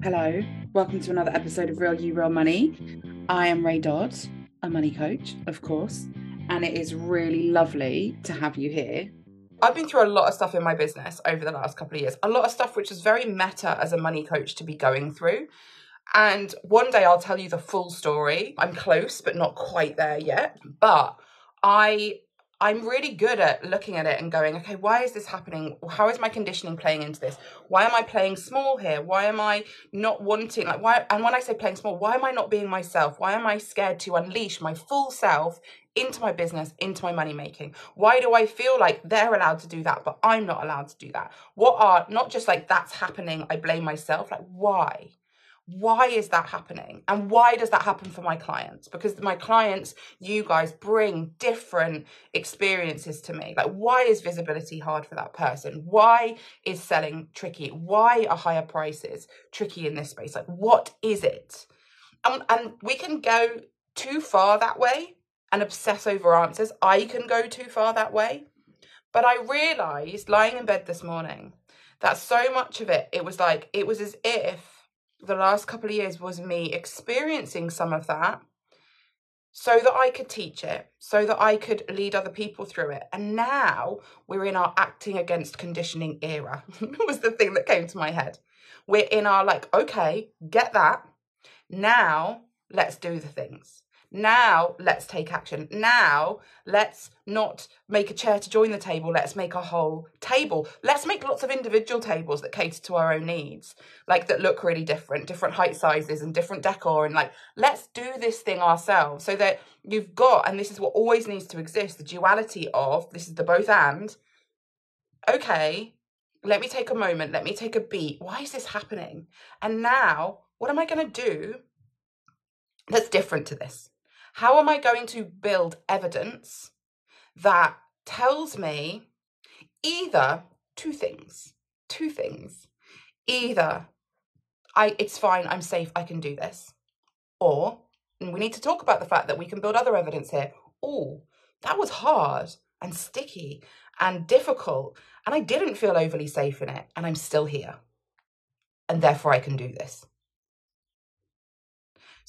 Hello, welcome to another episode of Real You Real Money. I am Ray Dodd, a money coach, of course, and it is really lovely to have you here. I've been through a lot of stuff in my business over the last couple of years, a lot of stuff which is very meta as a money coach to be going through. And one day I'll tell you the full story. I'm close, but not quite there yet. But I I'm really good at looking at it and going, okay, why is this happening? How is my conditioning playing into this? Why am I playing small here? Why am I not wanting like why and when I say playing small, why am I not being myself? Why am I scared to unleash my full self into my business, into my money making? Why do I feel like they're allowed to do that, but I'm not allowed to do that? What are not just like that's happening, I blame myself, like why? Why is that happening? And why does that happen for my clients? Because my clients you guys bring different experiences to me. Like why is visibility hard for that person? Why is selling tricky? Why are higher prices tricky in this space? Like what is it? And, and we can go too far that way and obsess over answers. I can go too far that way. But i realized lying in bed this morning that so much of it it was like it was as if the last couple of years was me experiencing some of that so that I could teach it, so that I could lead other people through it. And now we're in our acting against conditioning era, was the thing that came to my head. We're in our like, okay, get that. Now let's do the things. Now let's take action. Now let's not make a chair to join the table. Let's make a whole table. Let's make lots of individual tables that cater to our own needs, like that look really different, different height sizes and different decor. And like, let's do this thing ourselves so that you've got, and this is what always needs to exist the duality of this is the both and. Okay, let me take a moment. Let me take a beat. Why is this happening? And now, what am I going to do that's different to this? How am I going to build evidence that tells me either two things, two things. Either I it's fine, I'm safe, I can do this. Or we need to talk about the fact that we can build other evidence here. Oh, that was hard and sticky and difficult and I didn't feel overly safe in it and I'm still here. And therefore I can do this.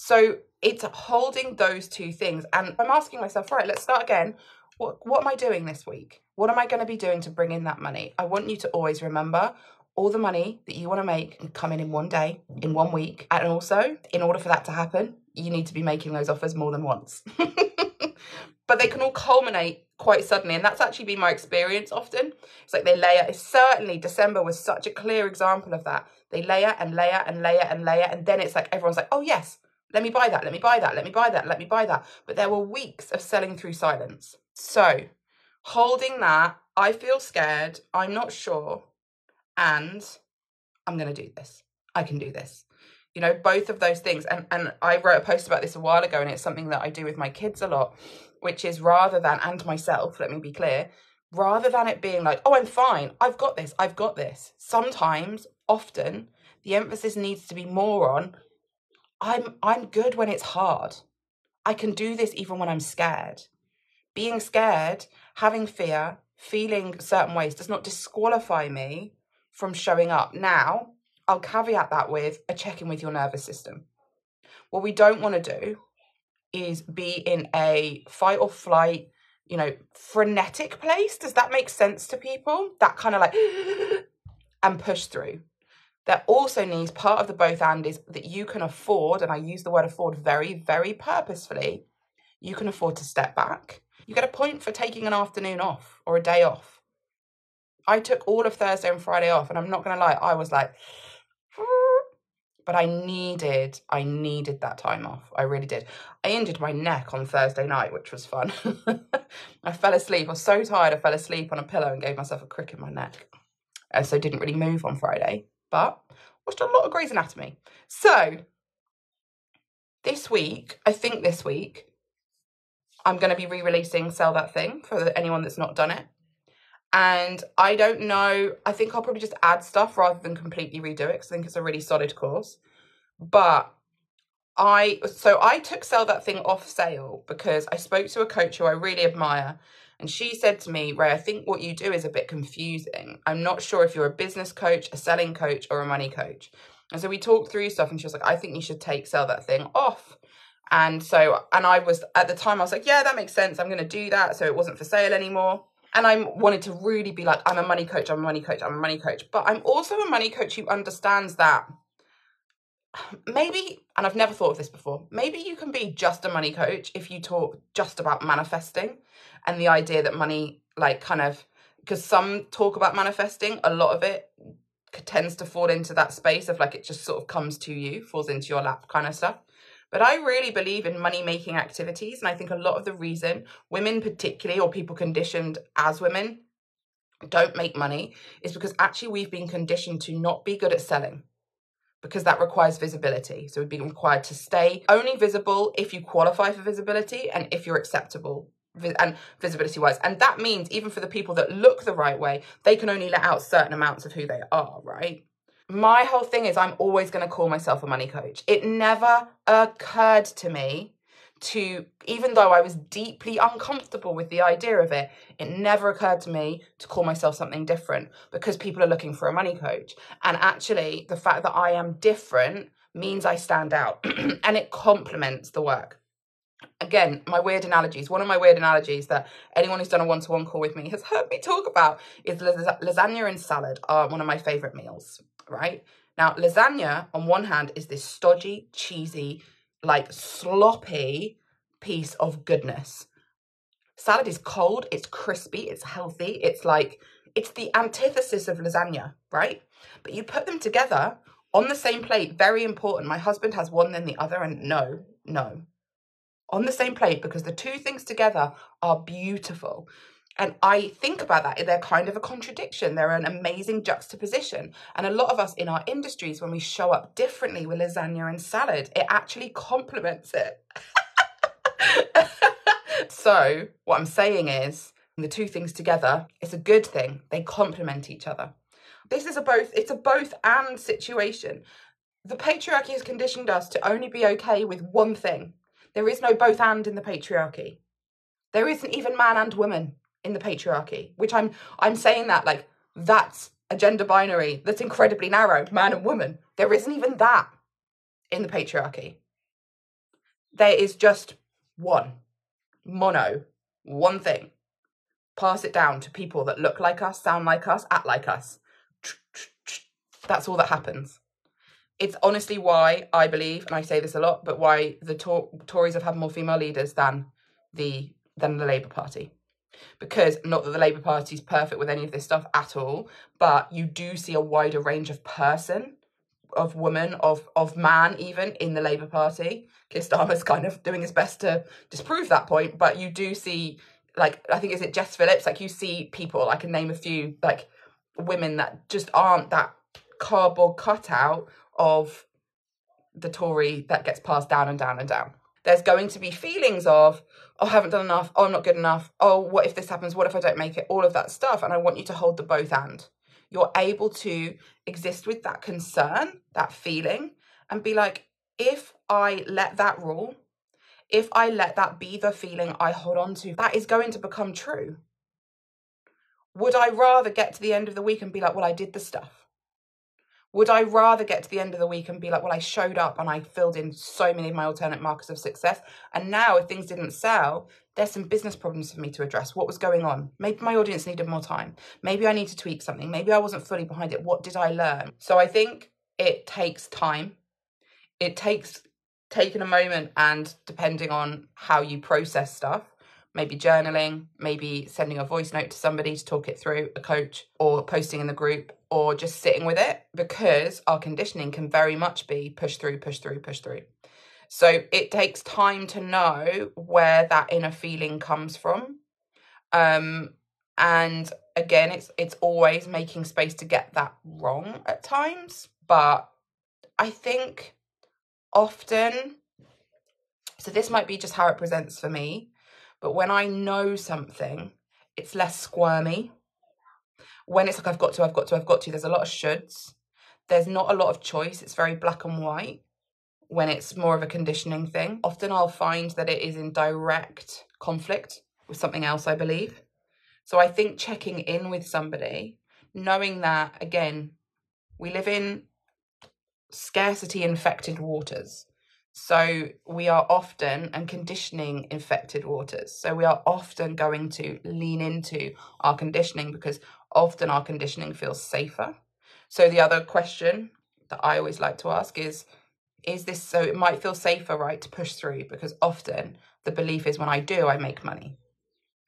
So it's holding those two things. And I'm asking myself, right, let's start again. What, what am I doing this week? What am I going to be doing to bring in that money? I want you to always remember all the money that you want to make can come in in one day, in one week. And also, in order for that to happen, you need to be making those offers more than once. but they can all culminate quite suddenly. And that's actually been my experience often. It's like they layer. Certainly, December was such a clear example of that. They layer and layer and layer and layer. And then it's like everyone's like, oh, yes, let me buy that, let me buy that, let me buy that, let me buy that. But there were weeks of selling through silence. So, holding that, I feel scared, I'm not sure, and I'm going to do this. I can do this. You know, both of those things. And, and I wrote a post about this a while ago, and it's something that I do with my kids a lot, which is rather than, and myself, let me be clear, rather than it being like, oh, I'm fine, I've got this, I've got this. Sometimes, often, the emphasis needs to be more on I'm I'm good when it's hard. I can do this even when I'm scared. Being scared, having fear, feeling certain ways does not disqualify me from showing up. Now, I'll caveat that with a check in with your nervous system. What we don't want to do is be in a fight or flight, you know, frenetic place. Does that make sense to people? That kind of like and push through. There also needs part of the both and is that you can afford, and I use the word afford very, very purposefully, you can afford to step back. You get a point for taking an afternoon off or a day off. I took all of Thursday and Friday off, and I'm not gonna lie, I was like, but I needed, I needed that time off. I really did. I injured my neck on Thursday night, which was fun. I fell asleep. I was so tired, I fell asleep on a pillow and gave myself a crick in my neck. And so didn't really move on Friday but watched a lot of Grey's Anatomy. So this week, I think this week, I'm going to be re-releasing Sell That Thing for anyone that's not done it. And I don't know, I think I'll probably just add stuff rather than completely redo it because I think it's a really solid course. But I, so I took Sell That Thing off sale because I spoke to a coach who I really admire and she said to me, Ray, I think what you do is a bit confusing. I'm not sure if you're a business coach, a selling coach, or a money coach. And so we talked through stuff, and she was like, I think you should take sell that thing off. And so, and I was at the time, I was like, yeah, that makes sense. I'm going to do that. So it wasn't for sale anymore. And I wanted to really be like, I'm a money coach, I'm a money coach, I'm a money coach. But I'm also a money coach who understands that maybe, and I've never thought of this before, maybe you can be just a money coach if you talk just about manifesting and the idea that money, like, kind of, because some talk about manifesting, a lot of it tends to fall into that space of like it just sort of comes to you, falls into your lap kind of stuff. But I really believe in money making activities. And I think a lot of the reason women, particularly, or people conditioned as women, don't make money is because actually we've been conditioned to not be good at selling because that requires visibility. So we'd be required to stay only visible if you qualify for visibility and if you're acceptable and visibility wise. And that means even for the people that look the right way, they can only let out certain amounts of who they are, right? My whole thing is I'm always going to call myself a money coach. It never occurred to me to, even though I was deeply uncomfortable with the idea of it, it never occurred to me to call myself something different because people are looking for a money coach. And actually, the fact that I am different means I stand out and it complements the work. Again, my weird analogies. One of my weird analogies that anyone who's done a one to one call with me has heard me talk about is lasagna and salad are one of my favorite meals, right? Now, lasagna, on one hand, is this stodgy, cheesy, like sloppy piece of goodness. Salad is cold, it's crispy, it's healthy, it's like, it's the antithesis of lasagna, right? But you put them together on the same plate, very important. My husband has one, then the other, and no, no. On the same plate because the two things together are beautiful. And I think about that, they're kind of a contradiction. They're an amazing juxtaposition. And a lot of us in our industries, when we show up differently with lasagna and salad, it actually complements it. so, what I'm saying is, the two things together, it's a good thing. They complement each other. This is a both, it's a both and situation. The patriarchy has conditioned us to only be okay with one thing. There is no both and in the patriarchy. There isn't even man and woman in the patriarchy, which I'm I'm saying that like that's a gender binary that's incredibly narrow, man and woman. There isn't even that in the patriarchy. There is just one, mono, one thing. Pass it down to people that look like us, sound like us, act like us. That's all that happens. It's honestly why I believe, and I say this a lot, but why the Tories have had more female leaders than the than the Labour Party because not that the Labour Party is perfect with any of this stuff at all, but you do see a wider range of person, of woman, of of man, even in the Labour Party. Keir Starmer's kind of doing his best to disprove that point, but you do see, like, I think is it Jess Phillips? Like, you see people, I can name a few, like, women that just aren't that cardboard cutout of the Tory that gets passed down and down and down there's going to be feelings of, oh, I haven't done enough. Oh, I'm not good enough. Oh, what if this happens? What if I don't make it? All of that stuff. And I want you to hold the both and. You're able to exist with that concern, that feeling, and be like, if I let that rule, if I let that be the feeling I hold on to, that is going to become true. Would I rather get to the end of the week and be like, well, I did the stuff? Would I rather get to the end of the week and be like, well, I showed up and I filled in so many of my alternate markers of success. And now, if things didn't sell, there's some business problems for me to address. What was going on? Maybe my audience needed more time. Maybe I need to tweak something. Maybe I wasn't fully behind it. What did I learn? So I think it takes time. It takes taking a moment and depending on how you process stuff, maybe journaling, maybe sending a voice note to somebody to talk it through, a coach, or posting in the group, or just sitting with it, because our conditioning can very much be push through, push through, push through. So it takes time to know where that inner feeling comes from. Um, and again, it's it's always making space to get that wrong at times. But I think often so this might be just how it presents for me but when I know something, it's less squirmy. When it's like, I've got to, I've got to, I've got to, there's a lot of shoulds. There's not a lot of choice. It's very black and white when it's more of a conditioning thing. Often I'll find that it is in direct conflict with something else, I believe. So I think checking in with somebody, knowing that, again, we live in scarcity infected waters. So we are often and conditioning infected waters. So we are often going to lean into our conditioning because often our conditioning feels safer. So the other question that I always like to ask is is this so it might feel safer right to push through because often the belief is when I do I make money.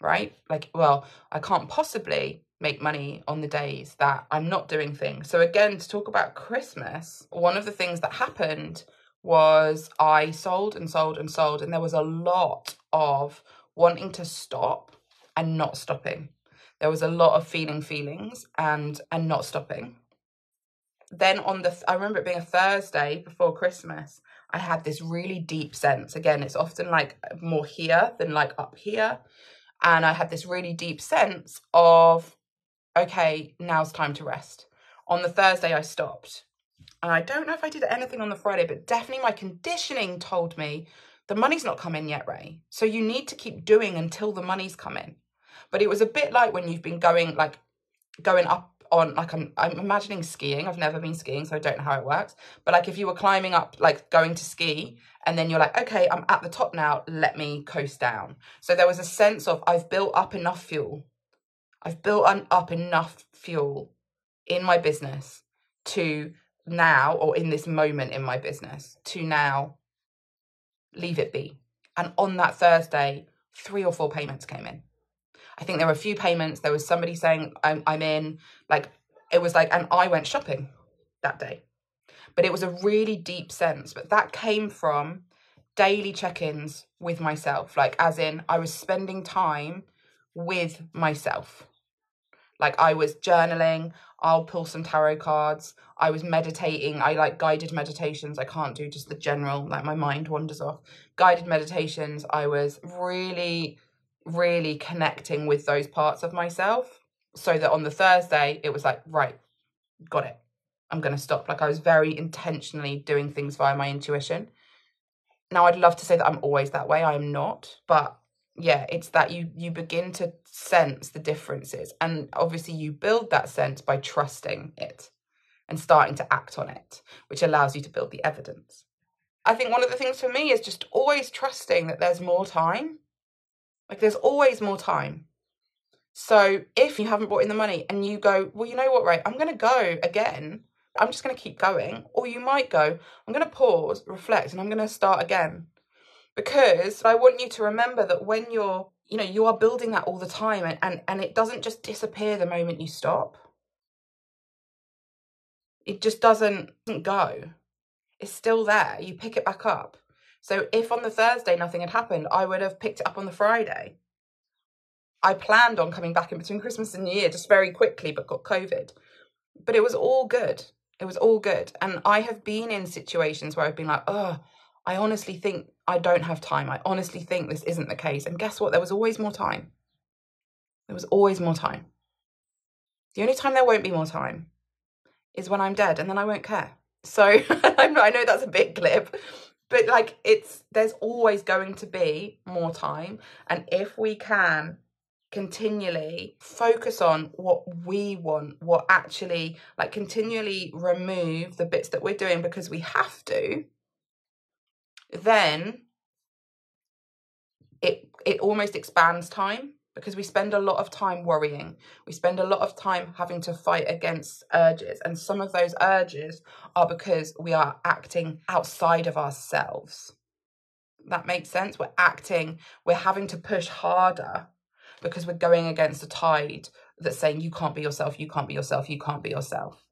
Right? Like well, I can't possibly make money on the days that I'm not doing things. So again to talk about Christmas, one of the things that happened was I sold and sold and sold, and there was a lot of wanting to stop and not stopping. There was a lot of feeling feelings and and not stopping. Then on the I remember it being a Thursday before Christmas, I had this really deep sense. Again, it's often like more here than like up here. And I had this really deep sense of, okay, now's time to rest. On the Thursday, I stopped and I don't know if I did anything on the Friday, but definitely my conditioning told me the money's not come in yet, Ray. So you need to keep doing until the money's come in. But it was a bit like when you've been going like going up on like I'm I'm imagining skiing. I've never been skiing, so I don't know how it works. But like if you were climbing up, like going to ski, and then you're like, okay, I'm at the top now, let me coast down. So there was a sense of I've built up enough fuel. I've built up enough fuel in my business to now or in this moment in my business to now leave it be. And on that Thursday, three or four payments came in. I think there were a few payments. There was somebody saying, I'm, I'm in. Like, it was like, and I went shopping that day. But it was a really deep sense. But that came from daily check ins with myself. Like, as in, I was spending time with myself. Like, I was journaling, I'll pull some tarot cards. I was meditating. I like guided meditations. I can't do just the general, like my mind wanders off. Guided meditations. I was really, really connecting with those parts of myself so that on the Thursday, it was like, right, got it. I'm going to stop. Like I was very intentionally doing things via my intuition. Now, I'd love to say that I'm always that way. I am not. But yeah it's that you you begin to sense the differences and obviously you build that sense by trusting it and starting to act on it which allows you to build the evidence i think one of the things for me is just always trusting that there's more time like there's always more time so if you haven't brought in the money and you go well you know what right i'm going to go again i'm just going to keep going or you might go i'm going to pause reflect and i'm going to start again because I want you to remember that when you're, you know, you are building that all the time and, and, and it doesn't just disappear the moment you stop. It just doesn't, doesn't go. It's still there. You pick it back up. So if on the Thursday nothing had happened, I would have picked it up on the Friday. I planned on coming back in between Christmas and New Year just very quickly, but got COVID. But it was all good. It was all good. And I have been in situations where I've been like, oh, I honestly think I don't have time. I honestly think this isn't the case. And guess what? There was always more time. There was always more time. The only time there won't be more time is when I'm dead, and then I won't care. So I know that's a big clip, but like it's there's always going to be more time. And if we can continually focus on what we want, what actually like continually remove the bits that we're doing because we have to then it it almost expands time because we spend a lot of time worrying. We spend a lot of time having to fight against urges. And some of those urges are because we are acting outside of ourselves. That makes sense. We're acting, we're having to push harder because we're going against a tide that's saying you can't be yourself, you can't be yourself, you can't be yourself.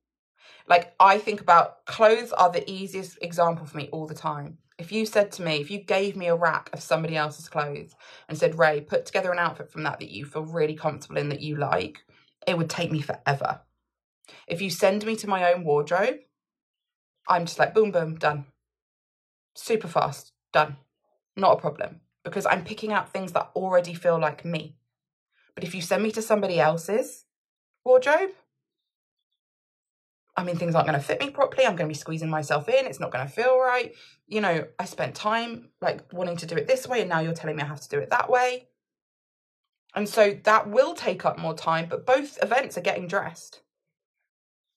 Like I think about clothes are the easiest example for me all the time. If you said to me, if you gave me a rack of somebody else's clothes and said, Ray, put together an outfit from that that you feel really comfortable in, that you like, it would take me forever. If you send me to my own wardrobe, I'm just like, boom, boom, done. Super fast, done. Not a problem because I'm picking out things that already feel like me. But if you send me to somebody else's wardrobe, I mean, things aren't going to fit me properly. I'm going to be squeezing myself in. It's not going to feel right. You know, I spent time like wanting to do it this way, and now you're telling me I have to do it that way. And so that will take up more time, but both events are getting dressed.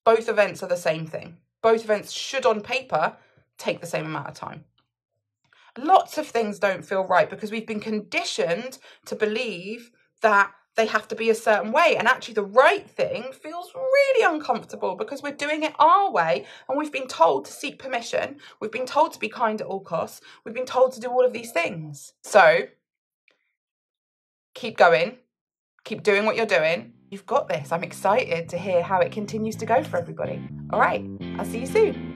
Both events are the same thing. both events should on paper take the same amount of time. Lots of things don't feel right because we've been conditioned to believe that they have to be a certain way. And actually, the right thing feels really uncomfortable because we're doing it our way and we've been told to seek permission. We've been told to be kind at all costs. We've been told to do all of these things. So keep going, keep doing what you're doing. You've got this. I'm excited to hear how it continues to go for everybody. All right, I'll see you soon.